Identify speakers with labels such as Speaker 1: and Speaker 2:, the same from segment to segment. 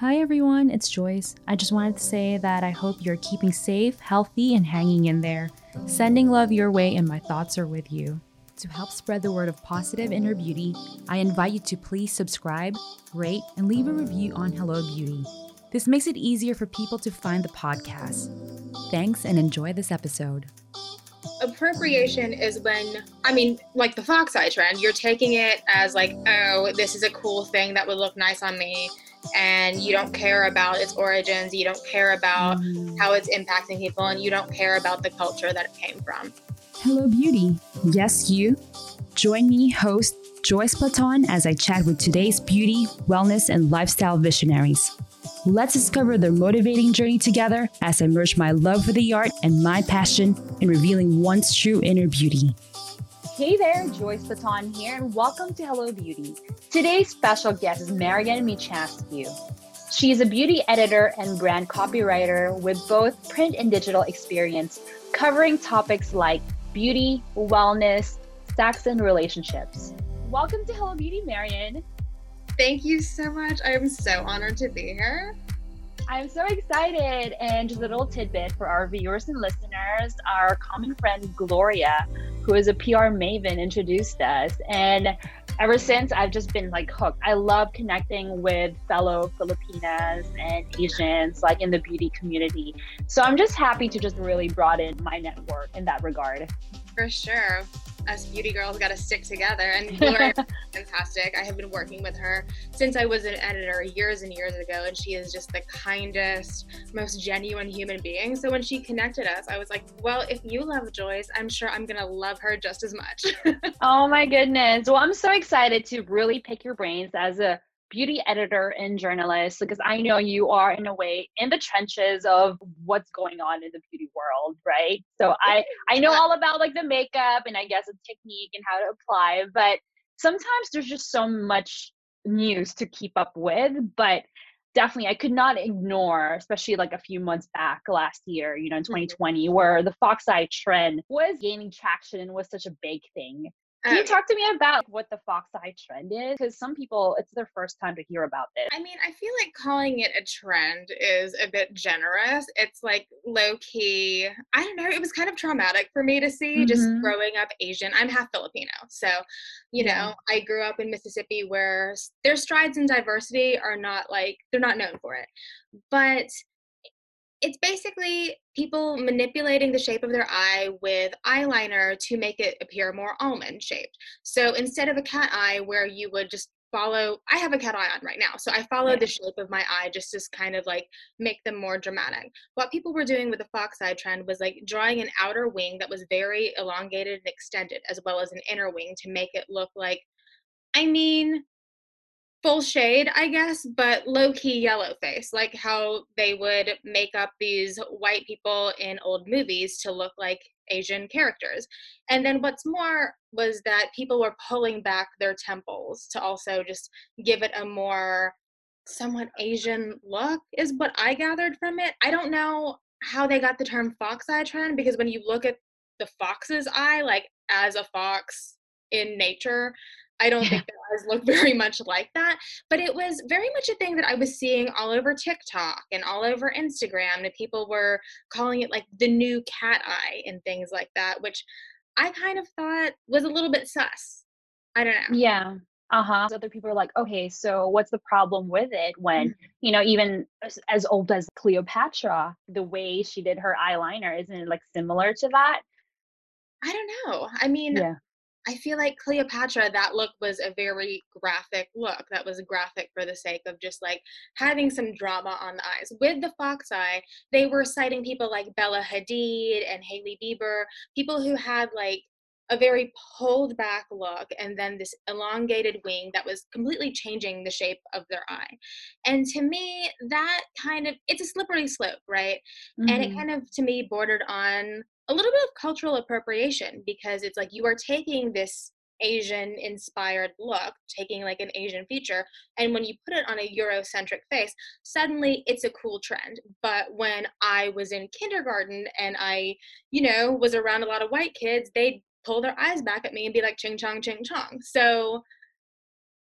Speaker 1: Hi everyone, it's Joyce. I just wanted to say that I hope you're keeping safe, healthy, and hanging in there. Sending love your way, and my thoughts are with you. To help spread the word of positive inner beauty, I invite you to please subscribe, rate, and leave a review on Hello Beauty. This makes it easier for people to find the podcast. Thanks and enjoy this episode.
Speaker 2: Appropriation is when, I mean, like the fox eye trend, you're taking it as like, oh, this is a cool thing that would look nice on me and you don't care about its origins, you don't care about how it's impacting people, and you don't care about the culture that it came from.
Speaker 1: Hello, beauty. Yes, you. Join me, host Joyce Platon, as I chat with today's beauty, wellness, and lifestyle visionaries. Let's discover their motivating journey together as I merge my love for the art and my passion in revealing one's true inner beauty. Hey there, Joyce Platon here, and welcome to Hello Beauty. Today's special guest is Marianne Mychaskiw. She is a beauty editor and brand copywriter with both print and digital experience, covering topics like beauty, wellness, sex, and relationships. Welcome to Hello Beauty, Marianne.
Speaker 2: Thank you so much. I am so honored to be here.
Speaker 1: I'm so excited. And just a little tidbit for our viewers and listeners our common friend Gloria, who is a PR maven, introduced us. And ever since, I've just been like hooked. I love connecting with fellow Filipinas and Asians, like in the beauty community. So I'm just happy to just really broaden my network in that regard.
Speaker 2: For sure us beauty girls got to stick together. And Gloria fantastic. I have been working with her since I was an editor years and years ago, and she is just the kindest, most genuine human being. So when she connected us, I was like, well, if you love Joyce, I'm sure I'm going to love her just as much.
Speaker 1: oh my goodness. Well, I'm so excited to really pick your brains as a beauty editor and journalist because I know you are in a way in the trenches of what's going on in the beauty world, right? So I I know all about like the makeup and I guess the technique and how to apply, but sometimes there's just so much news to keep up with, but definitely I could not ignore, especially like a few months back last year, you know, in 2020, mm-hmm. where the fox eye trend was gaining traction and was such a big thing. Can you talk to me about what the fox eye trend is? Because some people, it's their first time to hear about this.
Speaker 2: I mean, I feel like calling it a trend is a bit generous. It's like low key. I don't know. It was kind of traumatic for me to see mm-hmm. just growing up Asian. I'm half Filipino. So, you yeah. know, I grew up in Mississippi where their strides in diversity are not like, they're not known for it. But it's basically people manipulating the shape of their eye with eyeliner to make it appear more almond shaped. So instead of a cat eye where you would just follow I have a cat eye on right now. So I follow the shape of my eye just to kind of like make them more dramatic. What people were doing with the fox eye trend was like drawing an outer wing that was very elongated and extended as well as an inner wing to make it look like I mean full shade, I guess, but low key yellow face, like how they would make up these white people in old movies to look like Asian characters. And then what's more was that people were pulling back their temples to also just give it a more somewhat Asian look, is what I gathered from it. I don't know how they got the term fox eye trend because when you look at the fox's eye, like as a fox in nature, I don't think their eyes look very much like that. But it was very much a thing that I was seeing all over TikTok and all over Instagram. And people were calling it like the new cat eye and things like that, which I kind of thought was a little bit sus. I don't know.
Speaker 1: Yeah. Uh-huh. Other people are like, okay, so what's the problem with it when, mm-hmm. you know, even as, as old as Cleopatra, the way she did her eyeliner, isn't it like similar to that?
Speaker 2: I don't know. I mean, yeah. I feel like Cleopatra, that look was a very graphic look. That was graphic for the sake of just like having some drama on the eyes. With the fox eye, they were citing people like Bella Hadid and Hailey Bieber, people who had like a very pulled back look and then this elongated wing that was completely changing the shape of their eye. And to me, that kind of it's a slippery slope, right? Mm-hmm. And it mm-hmm. kind of to me bordered on a little bit of cultural appropriation because it's like you are taking this Asian inspired look, taking like an Asian feature, and when you put it on a Eurocentric face, suddenly it's a cool trend. But when I was in kindergarten and I, you know, was around a lot of white kids, they'd pull their eyes back at me and be like ching chong ching chong. So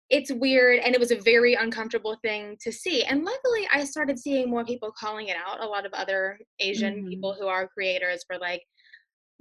Speaker 2: it's weird and it was a very uncomfortable thing to see and luckily i started seeing more people calling it out. A lot of other asian mm-hmm. people who are creators were like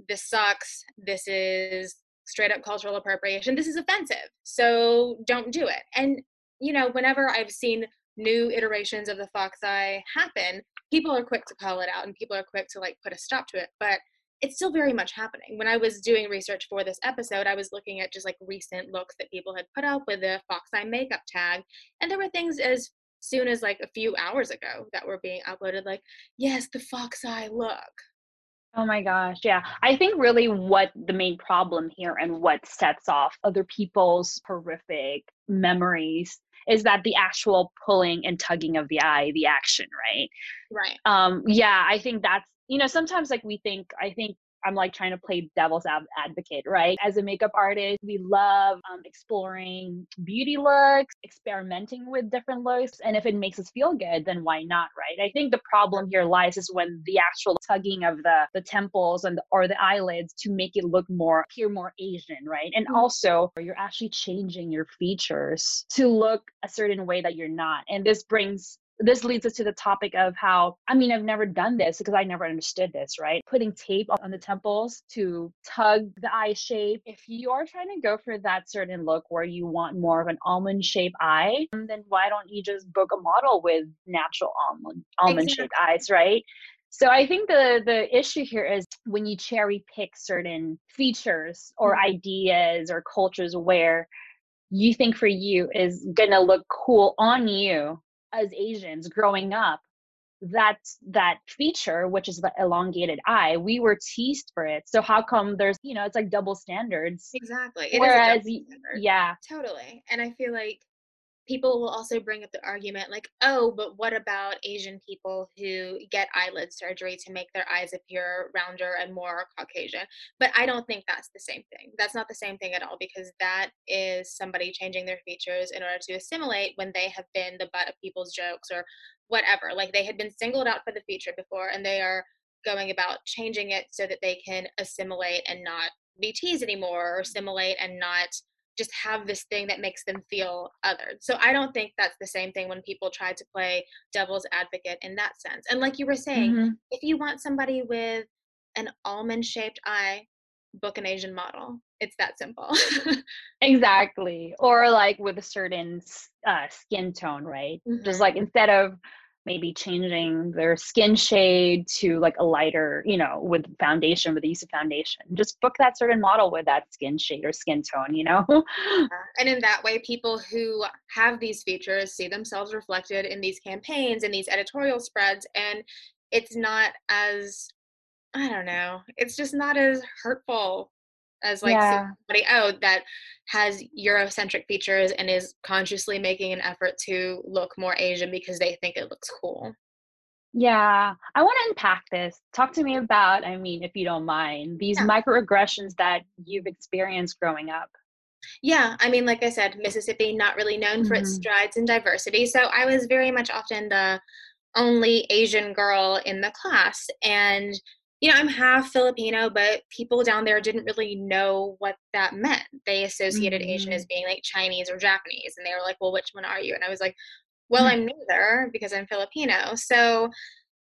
Speaker 2: this sucks. This is straight up cultural appropriation. This is offensive. So don't do it. And you know whenever i've seen new iterations of the fox eye happen people are quick to call it out and people are quick to like put a stop to it but it's still very much happening. When I was doing research for this episode, I was looking at just like recent looks that people had put up with the Fox Eye makeup tag, and there were things as soon as like a few hours ago that were being uploaded, like, yes, the Fox Eye look.
Speaker 1: Oh my gosh, yeah. I think really what the main problem here and what sets off other people's horrific memories is that the actual pulling and tugging of the eye, the action, right?
Speaker 2: Right.
Speaker 1: Um, yeah, I think that's you know, sometimes like we think, I think I'm like trying to play devil's advocate, right? As a makeup artist, we love um, exploring beauty looks, experimenting with different looks. And if it makes us feel good, then why not, right? I think the problem here lies is when the actual tugging of the, the temples and the, or the eyelids to make it look more, appear more Asian, right? And mm-hmm. also, you're actually changing your features to look a certain way that you're not. And this brings this leads us to the topic of how I mean I've never done this because I never understood this, right? Putting tape on the temples to tug the eye shape. If you are trying to go for that certain look where you want more of an almond shaped eye, then why don't you just book a model with natural almond almond shaped exactly. eyes, right? So I think the the issue here is when you cherry pick certain features or mm-hmm. ideas or cultures where you think for you is going to look cool on you as Asians growing up, that that feature, which is the elongated eye, we were teased for it. So how come there's you know it's like double standards?
Speaker 2: Exactly.
Speaker 1: It Whereas, yeah,
Speaker 2: totally. And I feel like people will also bring up the argument like oh but what about asian people who get eyelid surgery to make their eyes appear rounder and more caucasian? But i don't think that's the same thing. That's not the same thing at all because that is somebody changing their features in order to assimilate when they have been the butt of people's jokes or whatever. Like they had been singled out for the feature before and they are going about changing it so that they can assimilate and not be teased anymore or assimilate and not just have this thing that makes them feel othered. So I don't think that's the same thing when people try to play devil's advocate in that sense. And like you were saying, mm-hmm. if you want somebody with an almond shaped eye, book an Asian model. It's that simple.
Speaker 1: exactly. Or like with a certain uh, skin tone, right? Mm-hmm. Just like instead of maybe changing their skin shade to like a lighter, you know, with foundation, with the use of foundation. Just book that certain model with that skin shade or skin tone, you know?
Speaker 2: and in that way, people who have these features see themselves reflected in these campaigns and these editorial spreads. And it's not as, I don't know, it's just not as hurtful as like yeah. somebody oh that has eurocentric features and is consciously making an effort to look more asian because they think it looks cool
Speaker 1: yeah i want to unpack this talk to me about i mean if you don't mind these yeah. microaggressions that you've experienced growing up
Speaker 2: yeah i mean like i said mississippi not really known mm-hmm. for its mm-hmm. strides in diversity so i was very much often the only asian girl in the class and you know, I'm half Filipino, but people down there didn't really know what that meant. They associated mm-hmm. Asian as being like Chinese or Japanese. And they were like, well, which one are you? And I was like, well, mm. I'm neither because I'm Filipino. So,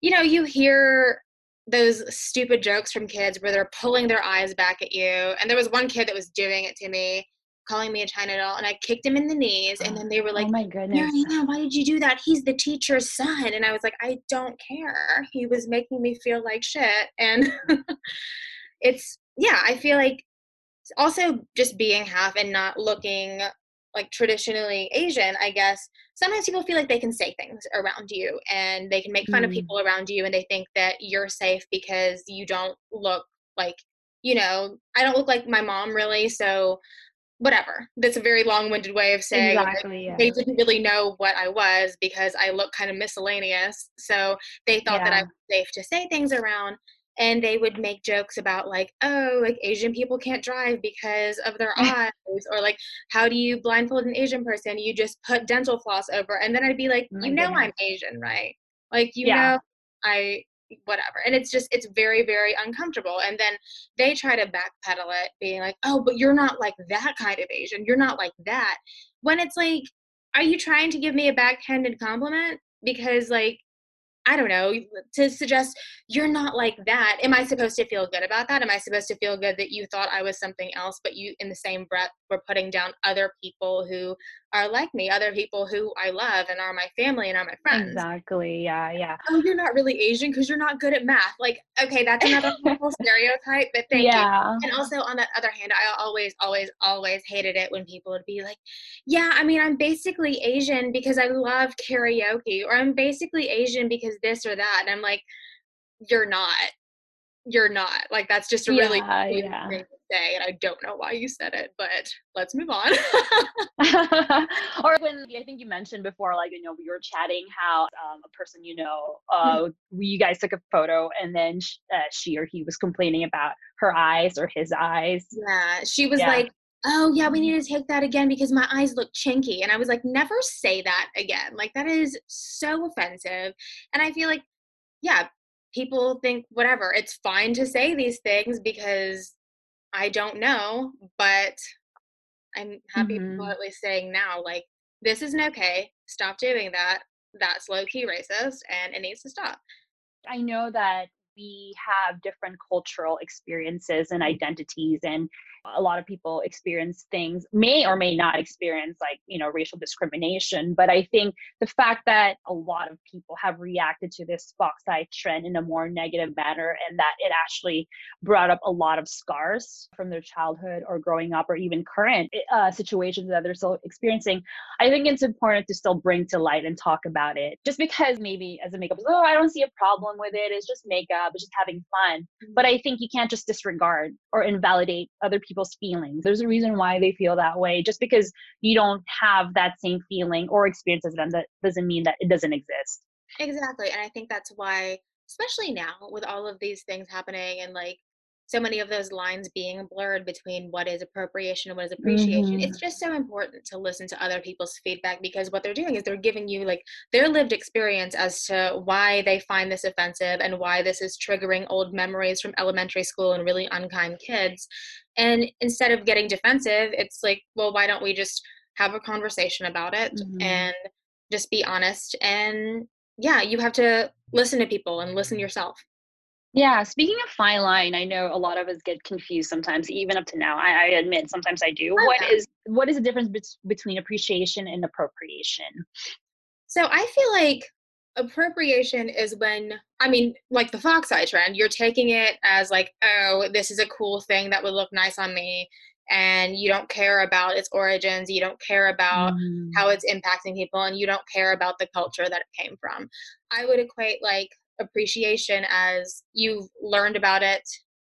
Speaker 2: you know, you hear those stupid jokes from kids where they're pulling their eyes back at you. And there was one kid that was doing it to me calling me a China doll, and I kicked him in the knees. And then they were like,
Speaker 1: "Oh my goodness,
Speaker 2: why did you do that? He's the teacher's son." And I was like, "I don't care. He was making me feel like shit." And it's yeah, I feel like also just being half and not looking like traditionally Asian, I guess sometimes people feel like they can say things around you and they can make fun mm. of people around you and they think that you're safe because you don't look like, you know, I don't look like my mom really. So whatever. That's a very long-winded way of saying exactly, yeah. they didn't really know what I was because I look kind of miscellaneous. So they thought yeah. that I was safe to say things around and they would make jokes about like oh like asian people can't drive because of their eyes or like how do you blindfold an asian person you just put dental floss over and then i'd be like oh you know goodness. i'm asian right like you yeah. know i whatever. And it's just it's very very uncomfortable. And then they try to backpedal it being like oh but you're not like that kind of asian. You're not like that. When it's like are you trying to give me a backhanded compliment? Because like I don't know, to suggest you're not like that. Am I supposed to feel good about that? Am I supposed to feel good that you thought I was something else, but you, in the same breath, were putting down other people who are like me, other people who I love and are my family and are my friends?
Speaker 1: Exactly. Yeah. Yeah.
Speaker 2: Oh, you're not really Asian because you're not good at math. Like, okay, that's another stereotype, but thank yeah. you. And also, on that other hand, I always, always, always hated it when people would be like, yeah, I mean, I'm basically Asian because I love karaoke, or I'm basically Asian because this or that and i'm like you're not you're not like that's just a really yeah, yeah. thing to say and i don't know why you said it but let's move on
Speaker 1: or when i think you mentioned before like you know we were chatting how um, a person you know uh mm-hmm. you guys took a photo and then sh- uh, she or he was complaining about her eyes or his eyes
Speaker 2: yeah she was yeah. like oh yeah we need to take that again because my eyes look chinky and i was like never say that again like that is so offensive and i feel like yeah people think whatever. It's fine to say these things because i don't know but i'm happy mm-hmm. people at least saying now like this isn't okay. Stop doing that. That's low key racist and it needs to stop.
Speaker 1: I know that we have different cultural experiences and identities and a lot of people experience things may or may not experience like you know racial discrimination but i think the fact that a lot of people have reacted to this fox eye trend in a more negative manner and that it actually brought up a lot of scars from their childhood or growing up or even current uh, situations that they're still experiencing i think it's important to still bring to light and talk about it. Just because maybe as a makeup oh i don't see a problem with it. It's just makeup. It's just having fun. Mm-hmm. but i think you can't just disregard or invalidate other people people's feelings. There's a reason why they feel that way. Just because you don't have that same feeling or experience as them, that doesn't mean that it doesn't exist.
Speaker 2: Exactly. And I think that's why, especially now with all of these things happening and like so many of those lines being blurred between what is appropriation and what is appreciation mm-hmm. it's just so important to listen to other people's feedback because what they're doing is they're giving you like their lived experience as to why they find this offensive and why this is triggering old memories from elementary school and really unkind kids and instead of getting defensive it's like well why don't we just have a conversation about it mm-hmm. and just be honest and yeah you have to listen to people and listen yourself
Speaker 1: yeah, speaking of fine line, I know a lot of us get confused sometimes, even up to now. I, I admit sometimes I do. What is what is the difference be- between appreciation and appropriation?
Speaker 2: So I feel like appropriation is when I mean, like the fox eye trend, you're taking it as like, oh, this is a cool thing that would look nice on me, and you don't care about its origins, you don't care about mm. how it's impacting people, and you don't care about the culture that it came from. I would equate like appreciation as you've learned about it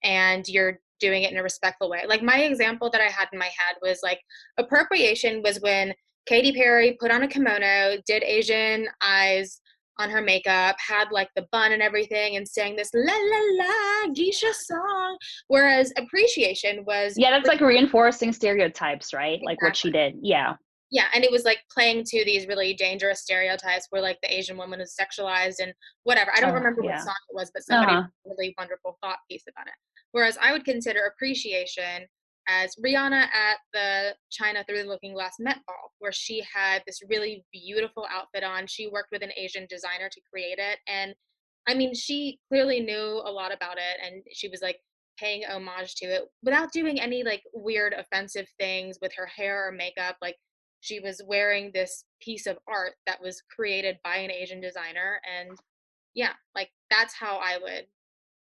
Speaker 2: and you're doing it in a respectful way. Like my example that I had in my head was like appropriation was when Katy Perry put on a kimono, did Asian eyes on her makeup, had like the bun and everything, and sang this la la la geisha song. Whereas appreciation was
Speaker 1: yeah, that's like reinforcing stereotypes, right? Exactly. Like what she did. Yeah
Speaker 2: yeah and it was like playing to these really dangerous stereotypes where like the asian woman is sexualized and whatever i don't oh, remember yeah. what song it was but somebody uh-huh. really wonderful thought piece about it whereas i would consider appreciation as rihanna at the china through the looking glass met ball where she had this really beautiful outfit on she worked with an asian designer to create it and i mean she clearly knew a lot about it and she was like paying homage to it without doing any like weird offensive things with her hair or makeup like she was wearing this piece of art that was created by an Asian designer. And yeah, like that's how I would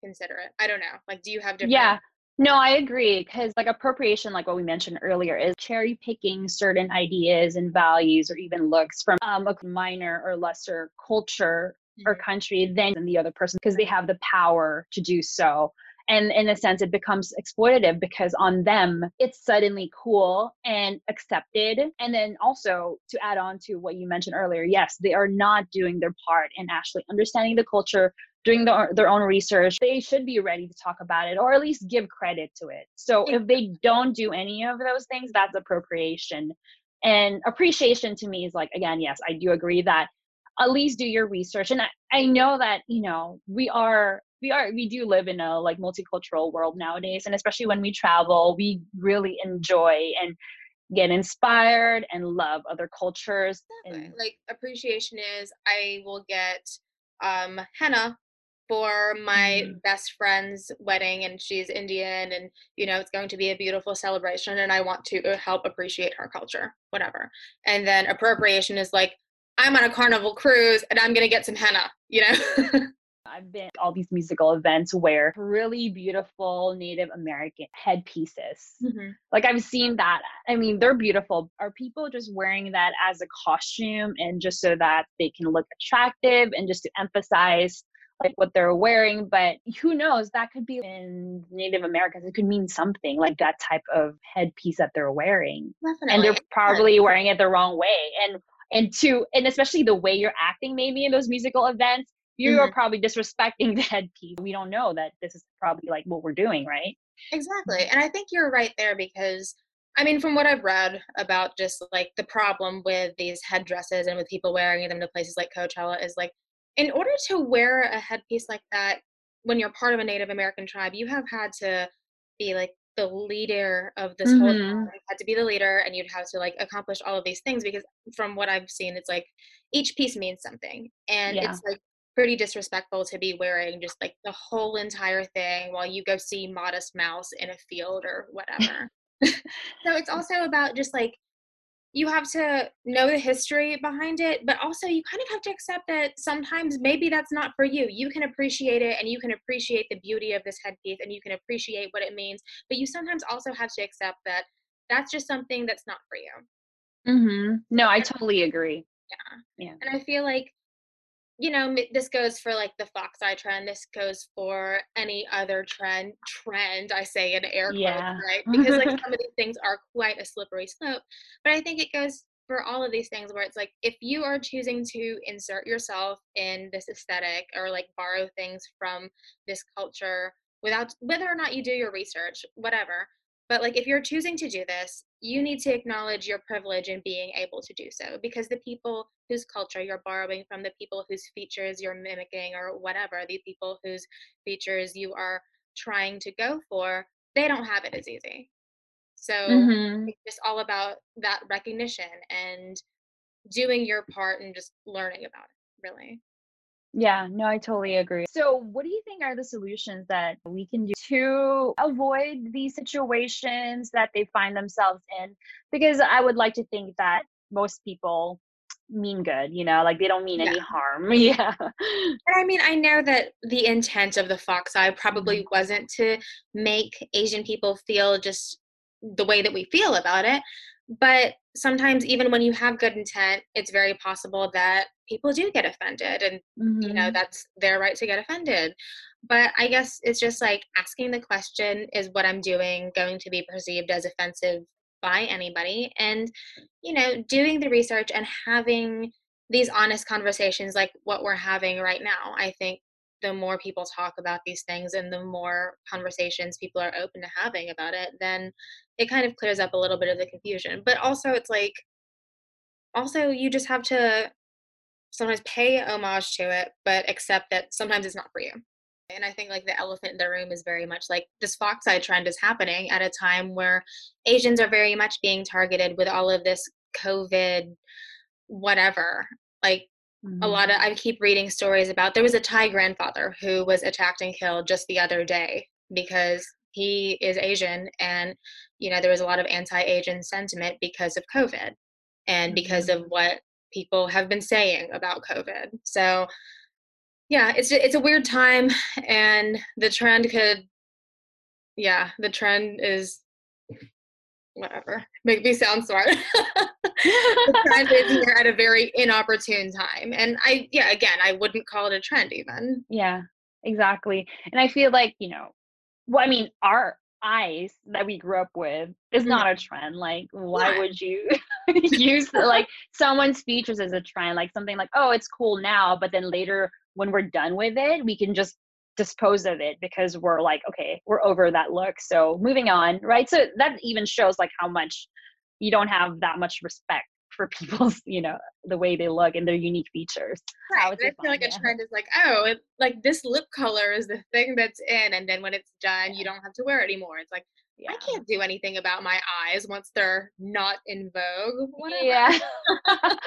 Speaker 2: consider it. I don't know. Like, do you have different?
Speaker 1: Yeah. No, I agree because like appropriation, like what we mentioned earlier, is cherry picking certain ideas and values or even looks from um, a minor or lesser culture mm-hmm. or country than the other person because they have the power to do so and in a sense it becomes exploitative because on them it's suddenly cool and accepted. And then also to add on to what you mentioned earlier yes they are not doing their part in actually understanding the culture doing the, their own research. They should be ready to talk about it or at least give credit to it. So if they don't do any of those things that's appropriation. And appreciation to me is like again yes i do agree that at least do your research. And I, I know that, you know, we are we are we do live in a like multicultural world nowadays and especially when we travel we really enjoy and get inspired and love other cultures and
Speaker 2: like appreciation is i will get um henna for my mm. best friend's wedding and she's indian and you know it's going to be a beautiful celebration and i want to uh, help appreciate her culture whatever and then appropriation is like i'm on a carnival cruise and i'm going to get some henna you know
Speaker 1: I've been all these musical events where really beautiful Native American headpieces. Mm-hmm. Like I've seen that. I mean, they're beautiful. Are people just wearing that as a costume and just so that they can look attractive and just to emphasize like what they're wearing? But who knows? That could be in Native Americans. It could mean something like that type of headpiece that they're wearing. Definitely. And they're probably wearing it the wrong way. And and to and especially the way you're acting maybe in those musical events you mm-hmm. are probably disrespecting the headpiece. We don't know that this is probably like what we're doing, right?
Speaker 2: Exactly. And I think you're right there because I mean, from what I've read about just like the problem with these headdresses and with people wearing them to places like Coachella is like, in order to wear a headpiece like that when you're part of a Native American tribe, you have had to be like the leader of this mm-hmm. whole tribe. You had to be the leader and you'd have to like accomplish all of these things because from what I've seen, it's like each piece means something. And yeah. it's like pretty disrespectful to be wearing just like the whole entire thing while you go see Modest Mouse in a field or whatever. so it's also about just like you have to know the history behind it, but also you kind of have to accept that sometimes maybe that's not for you. You can appreciate it and you can appreciate the beauty of this headpiece and you can appreciate what it means, but you sometimes also have to accept that that's just something that's not for you.
Speaker 1: Mm-hmm. No, I totally agree.
Speaker 2: Yeah. Yeah. And I feel like you know this goes for like the fox eye trend this goes for any other trend trend i say in air quotes yeah. right because like some of these things are quite a slippery slope but i think it goes for all of these things where it's like if you are choosing to insert yourself in this aesthetic or like borrow things from this culture without whether or not you do your research whatever but like if you're choosing to do this, you need to acknowledge your privilege in being able to do so because the people whose culture you're borrowing from, the people whose features you're mimicking or whatever, the people whose features you are trying to go for, they don't have it as easy. So mm-hmm. it's just all about that recognition and doing your part and just learning about it, really.
Speaker 1: Yeah, no, I totally agree. So, what do you think are the solutions that we can do to avoid these situations that they find themselves in? Because I would like to think that most people mean good, you know, like they don't mean yeah. any harm. Yeah.
Speaker 2: And I mean, I know that the intent of the Fox Eye probably mm-hmm. wasn't to make Asian people feel just the way that we feel about it, but sometimes even when you have good intent it's very possible that people do get offended and mm-hmm. you know mm-hmm. that's their right to get offended but i guess it's just like asking the question is what i'm doing going to be perceived as offensive by anybody and you know doing the research and having these honest conversations like what we're having right now i think the more people talk about these things and the more conversations people are open to having about it, then it kind of clears up a little bit of the confusion. But also, it's like, also, you just have to sometimes pay homage to it, but accept that sometimes it's not for you. And I think like the elephant in the room is very much like this fox eye trend is happening at a time where Asians are very much being targeted with all of this COVID, whatever. Like Mm-hmm. A lot of I keep reading stories about there was a Thai grandfather who was attacked and killed just the other day because he is Asian and you know there was a lot of anti-Asian sentiment because of COVID and mm-hmm. because of what people have been saying about COVID. So yeah, it's it's a weird time and the trend could yeah, the trend is whatever. Make me sound smart. the trend is here at a very inopportune time. And I, yeah, again, I wouldn't call it a trend even.
Speaker 1: Yeah, exactly. And I feel like, you know, well, I mean, our eyes that we grew up with is mm-hmm. not a trend. Like, why would you use like someone's features as a trend? Like something like, oh, it's cool now, but then later when we're done with it, we can just dispose of it because we're like okay we're over that look so moving on right so that even shows like how much you don't have that much respect for people's, you know, the way they look and their unique features.
Speaker 2: Right. I feel fun, like yeah. a trend is like, oh, it, like this lip color is the thing that's in, and then when it's done, yeah. you don't have to wear it anymore. It's like, yeah. I can't do anything about my eyes once they're not in vogue. Whatever.
Speaker 1: Yeah.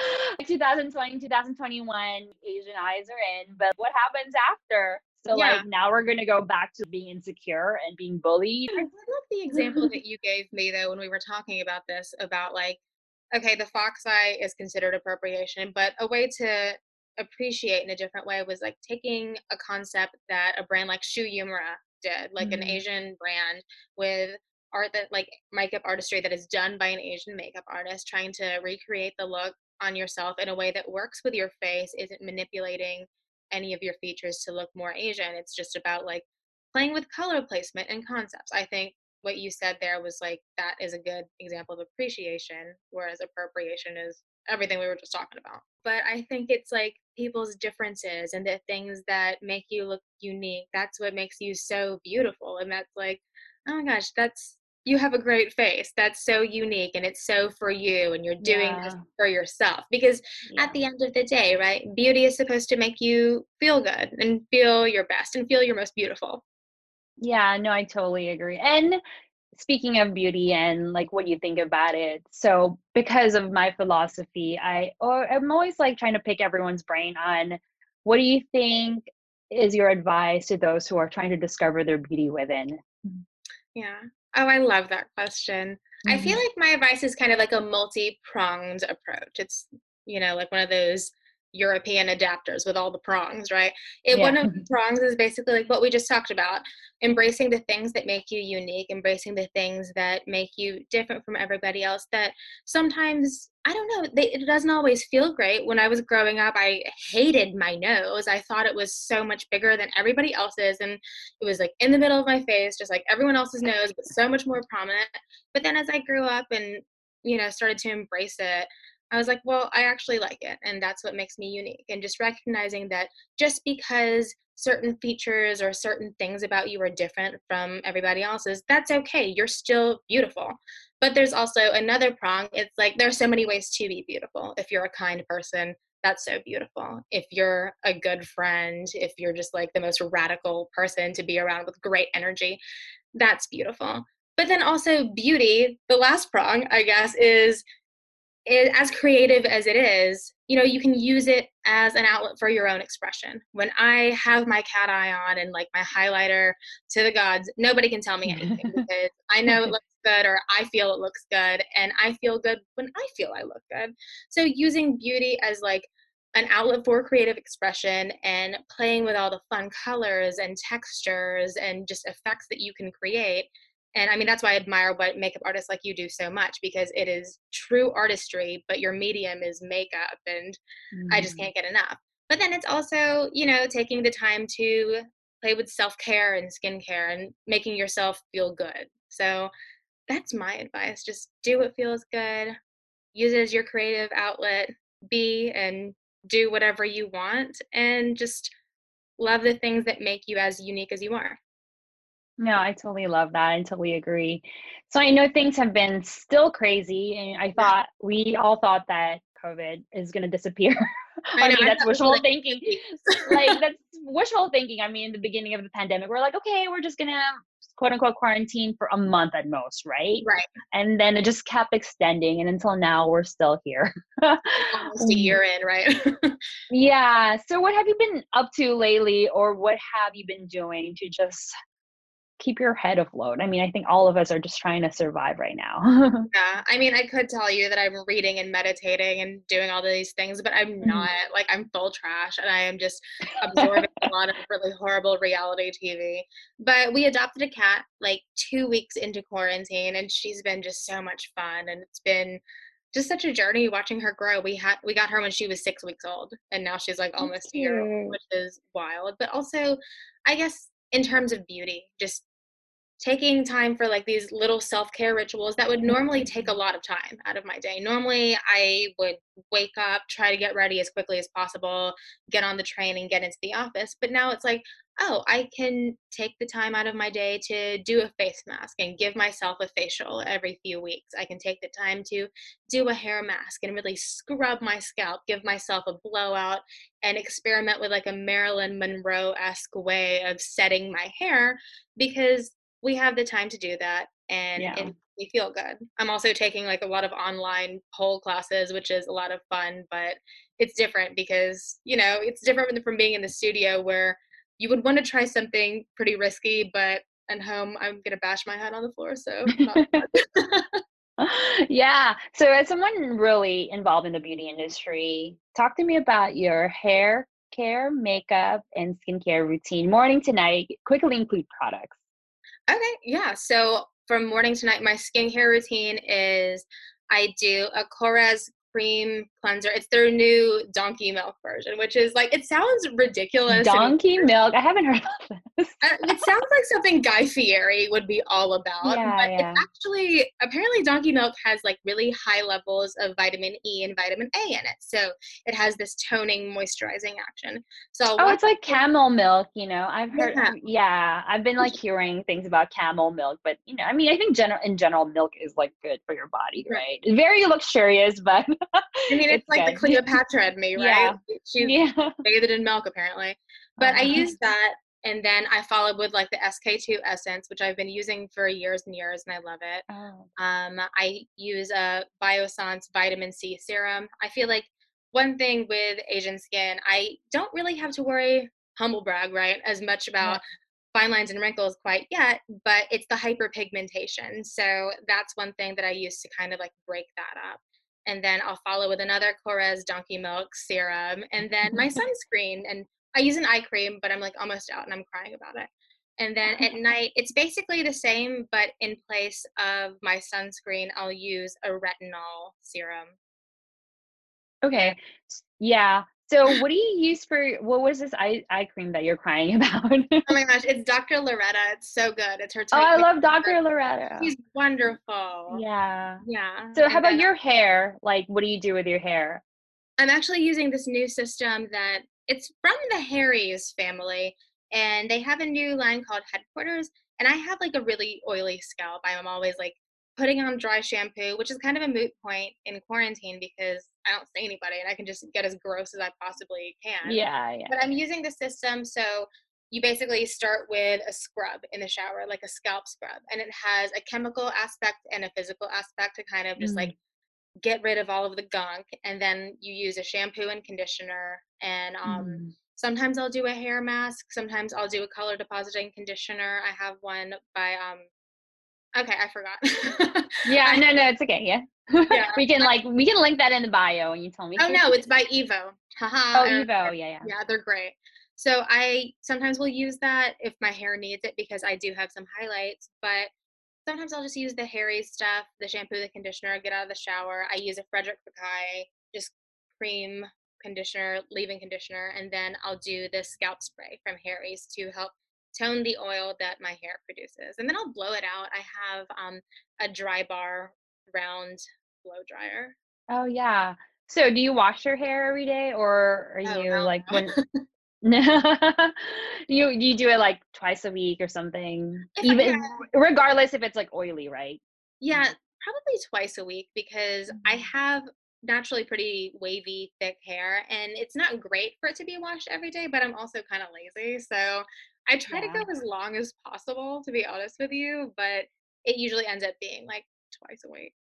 Speaker 1: 2020, 2021, Asian eyes are in, but what happens after? So yeah. like now we're gonna go back to being insecure and being bullied.
Speaker 2: I love the example that you gave me though when we were talking about this about like, okay, the fox eye is considered appropriation, but a way to appreciate in a different way was like taking a concept that a brand like Shu Uemura did, like mm-hmm. an Asian brand with art that like makeup artistry that is done by an Asian makeup artist, trying to recreate the look on yourself in a way that works with your face, isn't manipulating any of your features to look more Asian. It's just about like playing with color placement and concepts. I think what you said there was like that is a good example of appreciation, whereas appropriation is everything we were just talking about. But I think it's like people's differences and the things that make you look unique. That's what makes you so beautiful. And that's like, oh my gosh, that's you have a great face. That's so unique and it's so for you and you're doing yeah. this for yourself. Because yeah. at the end of the day, right, beauty is supposed to make you feel good and feel your best and feel your most beautiful.
Speaker 1: Yeah, no, I totally agree. And speaking of beauty and like what you think about it so because of my philosophy i or i'm always like trying to pick everyone's brain on what do you think is your advice to those who are trying to discover their beauty within
Speaker 2: yeah oh i love that question mm-hmm. i feel mm-hmm. like my advice is kind of like a multi-pronged approach it's you know like one of those European adapters with all the prongs, right? It, yeah. One of the mm-hmm. prongs is basically like what we just talked about embracing the things that make you unique, embracing the things that make you different from everybody else. That sometimes, I don't know, they, it doesn't always feel great. When I was growing up, I hated my nose. I thought it was so much bigger than everybody else's, and it was like in the middle of my face, just like everyone else's nose, but so much more prominent. But then as I grew up and you know started to embrace it I was like, well, I actually like it. And that's what makes me unique. And just recognizing that just because certain features or certain things about you are different from everybody else's, that's okay. You're still beautiful. But there's also another prong. It's like there are so many ways to be beautiful. If you're a kind person, that's so beautiful. If you're a good friend, if you're just like the most radical person to be around with great energy, that's beautiful. But then also, beauty, the last prong, I guess, is it, as creative as it is, you know, you can use it as an outlet for your own expression. When I have my cat eye on and like my highlighter to the gods, nobody can tell me anything because I know it looks good or I feel it looks good and I feel good when I feel I look good. So using beauty as like an outlet for creative expression and playing with all the fun colors and textures and just effects that you can create and i mean that's why i admire what makeup artists like you do so much because it is true artistry but your medium is makeup and mm. i just mm. can't get enough but then it's also you know taking the time to play with self-care and skincare and making yourself feel good so that's my advice just do what feels good use it as your creative outlet be and do whatever you want and just love the things that make you as unique as you are
Speaker 1: no, I totally love that. I totally agree. So I know things have been still crazy, and I thought we all thought that COVID is going to disappear. I, I mean, that's wishful like, thinking. like that's wishful thinking. I mean, in the beginning of the pandemic, we're like, okay, we're just gonna quote unquote quarantine for a month at most, right?
Speaker 2: Right.
Speaker 1: And then it just kept extending, and until now, we're still here.
Speaker 2: Almost a year in, right?
Speaker 1: yeah. So, what have you been up to lately, or what have you been doing to just keep your head afloat. I mean, I think all of us are just trying to survive right now.
Speaker 2: yeah. I mean, I could tell you that I'm reading and meditating and doing all these things, but I'm mm-hmm. not. Like, I'm full trash and I am just absorbing a lot of really horrible reality TV. But we adopted a cat like two weeks into quarantine and she's been just so much fun. And it's been just such a journey watching her grow. We had we got her when she was six weeks old, and now she's like almost a year, which is wild. But also, I guess in terms of beauty, just taking time for like these little self-care rituals that would normally mm-hmm. take a lot of time out of my day. Normally I would wake up, try to get ready as quickly as possible, get on the train and get into the office. But now it's like, oh, I can take the time out of my day to do a face mask and give myself a facial every few weeks. I can take the time to do a hair mask and really scrub my scalp, give myself a blowout, and experiment with like a Marilyn Monroe esque way of setting my hair because we have the time to do that and yeah. it, we feel good. I'm also taking like a lot of online pole classes, which is a lot of fun, but it's different because, you know, it's different from being in the studio where you would want to try something pretty risky, but at home I'm gonna bash my head on the floor. So
Speaker 1: yeah. So as someone really involved in the beauty industry, talk to me about your hair care, makeup, and skincare routine, morning to night. Quickly include products.
Speaker 2: Okay, yeah. So from morning to night, my skincare routine is I do a Korres cream cleanser. It's their new donkey milk version, which is like it sounds ridiculous.
Speaker 1: Donkey milk. I haven't heard of this.
Speaker 2: Uh, it sounds like something Guy Fieri would be all about. Yeah, but yeah. it's actually apparently donkey milk has like really high levels of vitamin E and vitamin A in it. So it has this toning, moisturizing action. So
Speaker 1: oh, it's like camel milk. You know, I've heard. Yeah. yeah, I've been like hearing things about camel milk, but you know, I mean, I think general in general, milk is like good for your body, right? Very luxurious, but
Speaker 2: I mean, it's, it's like good. the Cleopatra in me, right? Yeah. She's yeah. bathed in milk, apparently. But uh-huh. I used that, and then I followed with like the SK2 Essence, which I've been using for years and years, and I love it. Oh. Um, I use a Biossance Vitamin C Serum. I feel like one thing with Asian skin, I don't really have to worry, humble brag, right, as much about. Yeah fine lines and wrinkles quite yet, but it's the hyperpigmentation. So that's one thing that I use to kind of like break that up and then I'll follow with another Korres Donkey Milk serum, and then my sunscreen. And I use an eye cream, but I'm like almost out and I'm crying about it. And then at night, it's basically the same, but in place of my sunscreen, I'll use a retinol serum.
Speaker 1: Okay. Yeah. So what do you use for what was this eye eye cream that you're crying about?
Speaker 2: oh my gosh, it's Dr. Loretta. It's so good. It's her
Speaker 1: Oh, I love Dr. Loretta.
Speaker 2: She's wonderful.
Speaker 1: Yeah.
Speaker 2: Yeah.
Speaker 1: So how about your hair? Like what do you do with your hair?
Speaker 2: I'm actually using this new system that it's from the Harry's family and they have a new line called Headquarters and I have like a really oily scalp. I'm always like putting on dry shampoo, which is kind of a moot point in quarantine because I don't see anybody and I can just get as gross as I possibly can.
Speaker 1: Yeah, yeah.
Speaker 2: But I'm using the system so you basically start with a scrub in the shower, like a scalp scrub, and it has a chemical aspect and a physical aspect to kind of just mm. like get rid of all of the gunk. And then you use a shampoo and conditioner. And um, mm. sometimes I'll do a hair mask. Sometimes I'll do a color depositing conditioner. I have one by um, Okay, I forgot.
Speaker 1: yeah, no, no, it's okay. Yeah. Yeah. we can like we can link that in the bio and you tell me.
Speaker 2: Oh no, it's by Evo.
Speaker 1: Haha. oh, Evo, yeah, yeah.
Speaker 2: Yeah, they're great. So I sometimes will use that if my hair needs it because I do have some highlights, but sometimes I'll just use the Harry stuff, the shampoo, the conditioner, get out of the shower. I use a Frederic Fekkai, just cream conditioner, leave-in conditioner, and then I'll do the scalp spray from Harry's to help tone the oil that my hair produces. And then I'll blow it out. I have um, a Drybar round blow dryer.
Speaker 1: Oh, yeah. So do you wash your hair every day or are oh, you no, like when no. you you do it like twice a week or something if even regardless if it's like oily right
Speaker 2: yeah probably twice a week because i mm-hmm. have naturally pretty wavy thick hair and it's not great for it to be washed every day but i'm also kind of lazy so I try yeah. to go as long as possible, to be honest with you, but it usually ends up being like twice a week.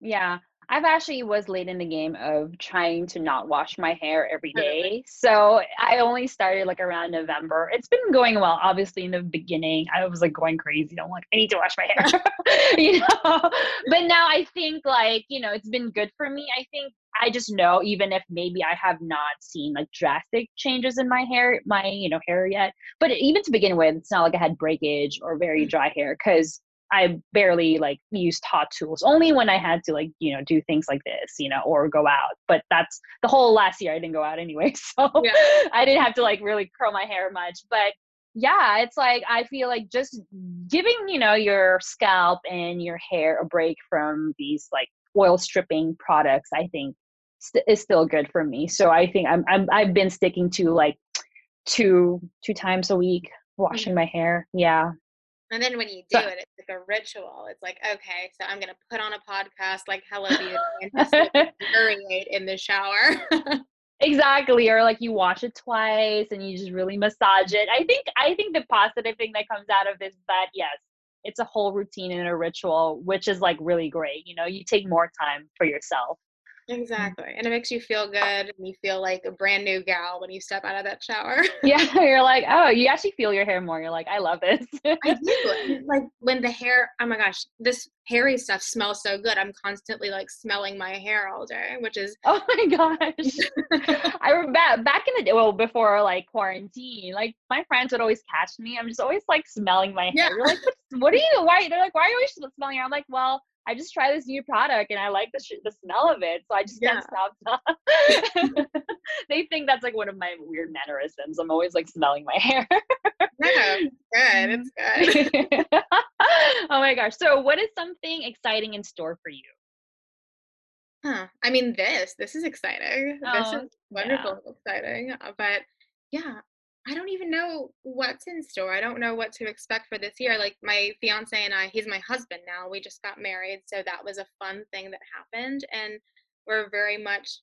Speaker 1: Yeah. I've actually was late in the game of trying to not wash my hair every day. So I only started like around November. It's been going well. Obviously in the beginning, I was like going crazy. I'm like, I need to wash my hair. you know. But now I think like, you know, it's been good for me. I think I just know even if maybe I have not seen like drastic changes in my hair, my, you know, hair yet. But even to begin with, it's not like I had breakage or very mm. dry hair because I barely like used hot tools only when I had to like, you know, do things like this, you know, or go out. But that's the whole last year I didn't go out anyway. So yeah. I didn't have to like really curl my hair much. But yeah, it's like I feel like just giving, you know, your scalp and your hair a break from these like oil stripping products, I think st- is still good for me. So I think I'm, I'm I've been sticking to like two two times a week washing mm-hmm. my hair. Yeah.
Speaker 2: And then when you do it, it's like a ritual. It's like, okay, so I'm gonna put on a podcast like Hello Beauty and just in the shower.
Speaker 1: exactly or like you watch it twice and you just really massage it i think i think the positive thing that comes out of this is that yes it's a whole routine and a ritual which is like really great you know you take more time for yourself Mm-hmm.
Speaker 2: Exactly. And it makes you feel good and you feel like a brand new gal when you step out of that shower.
Speaker 1: yeah. You're like, oh, you actually feel your hair more. You're like, I love this.
Speaker 2: I do. Like when the hair, oh my gosh, this Harry stuff smells so good. I'm constantly like smelling my hair all day, which is
Speaker 1: Oh my gosh. I remember back in the day, well, before like quarantine, like my friends would always catch me. I'm just always like smelling my hair. Yeah. You're like, what are you, why? They're like, why are you always smelling hair? I'm like, well, I just try this new product and I like the sh- the smell of it, so I just yeah. can't stop. they think that's like one of my weird mannerisms. I'm always like smelling my hair.
Speaker 2: yeah, good. It's good.
Speaker 1: oh my gosh! So, what is something exciting in store for you?
Speaker 2: Huh. I mean, this this is exciting. Oh, this is wonderful, yeah. exciting. Uh, but yeah, I don't even know what's in store. I don't know what to expect for this year. Like my fiance and I, he's my husband now. We just got married, so that was a fun thing that happened and we're very much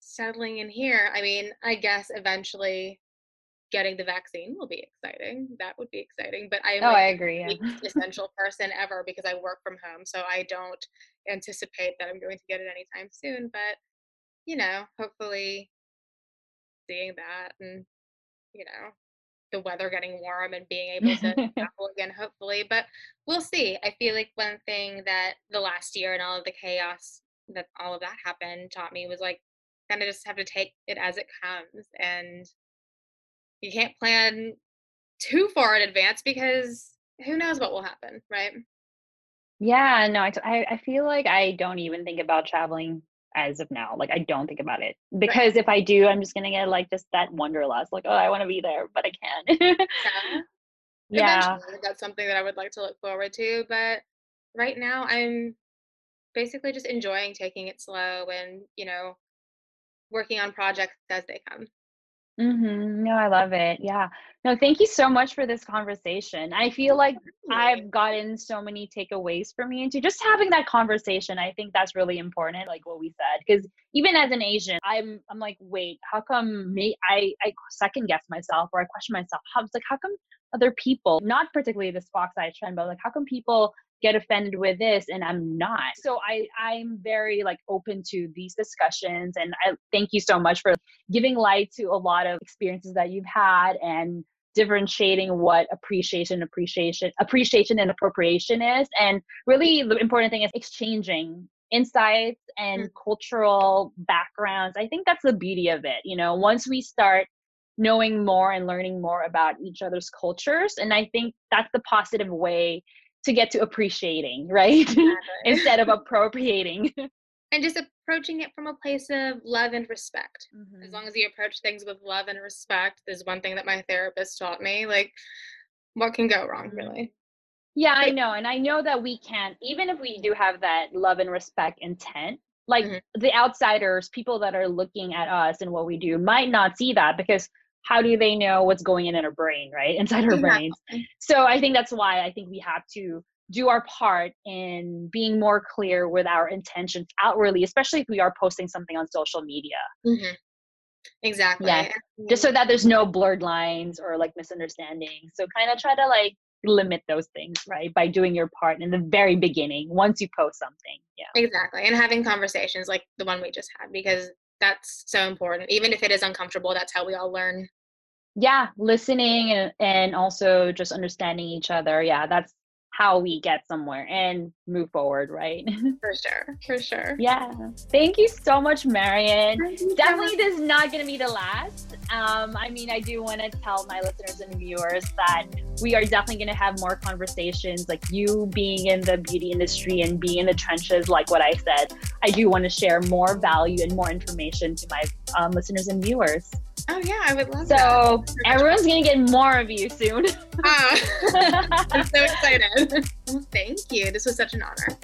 Speaker 2: settling in here. I mean, I guess eventually getting the vaccine will be exciting. That would be exciting, but I am
Speaker 1: Oh, like I agree.
Speaker 2: Yeah. essential person ever because I work from home, so I don't anticipate that I'm going to get it anytime soon, but you know, hopefully seeing that and you know, the weather getting warm and being able to travel again, hopefully. But we'll see. I feel like one thing that the last year and all of the chaos that all of that happened taught me was like kind of just have to take it as it comes and you can't plan too far in advance because who knows what will happen, right?
Speaker 1: Yeah, no, I, I feel like I don't even think about traveling as of now. Like I don't think about it because right. if I do, I'm just gonna get like just that wanderlust. Like oh, I want to be there, but I can't.
Speaker 2: yeah. yeah. that's something that I would like to look forward to. But right now, I'm basically just enjoying taking it slow and you know working on projects as they come.
Speaker 1: Mm-hmm. No, I love it. Yeah. No, thank you so much for this conversation. I feel like I've gotten so many takeaways for me into just having that conversation. I think that's really important, like what we said. Because even as an Asian, I'm I'm like, wait, how come me I I second guess myself or I question myself. How it's like how come other people, not particularly this fox eye trend, but like how come people get offended with this and i'm not. So i i'm very like open to these discussions and i thank you so much for giving light to a lot of experiences that you've had and differentiating what appreciation appreciation appreciation and appropriation is. And really the important thing is exchanging insights and mm-hmm. cultural backgrounds. I think that's the beauty of it you know once we start knowing more and learning more about each other's cultures and i think that's the positive way to get to appreciating, right? Exactly. Instead of appropriating.
Speaker 2: and just approaching it from a place of love and respect. Mm-hmm. As long as you approach things with love and respect, is one thing that my therapist taught me. Like, what can go wrong, mm-hmm. really?
Speaker 1: Yeah, I know. And I know that we can't, even if we do have that love and respect intent, like mm-hmm. the outsiders, people that are looking at us and what we do might not see that because how do they know what's going in in our brain right? Inside our brain. so i think that's why i think we have to do our part in being more clear with our intentions outwardly especially if we are posting something on social media.
Speaker 2: Mm-hmm. exactly.
Speaker 1: Yeah. Just so that there's no blurred lines or like misunderstandings. So kind of try to like limit those things right by doing your part in the very beginning once you post something. Yeah.
Speaker 2: Exactly. And having conversations like the one we just had because that's so important. Even if it is uncomfortable that's how we all learn.
Speaker 1: Yeah listening and, and also just understanding each other. Yeah that's how we get somewhere and move forward, right?
Speaker 2: For sure, for sure.
Speaker 1: Yeah. Thank you so much, Marianne. Definitely, this is not going to be the last. Um, I mean, I do want to tell my listeners and viewers that we are definitely going to have more conversations. Like you being in the beauty industry and being in the trenches, like what I said, I do want to share more value and more information to my um, listeners and viewers.
Speaker 2: Oh yeah, I would love
Speaker 1: so
Speaker 2: that.
Speaker 1: So everyone's gonna get more of you soon.
Speaker 2: Ah, I'm so excited. Thank you. This was such an honor.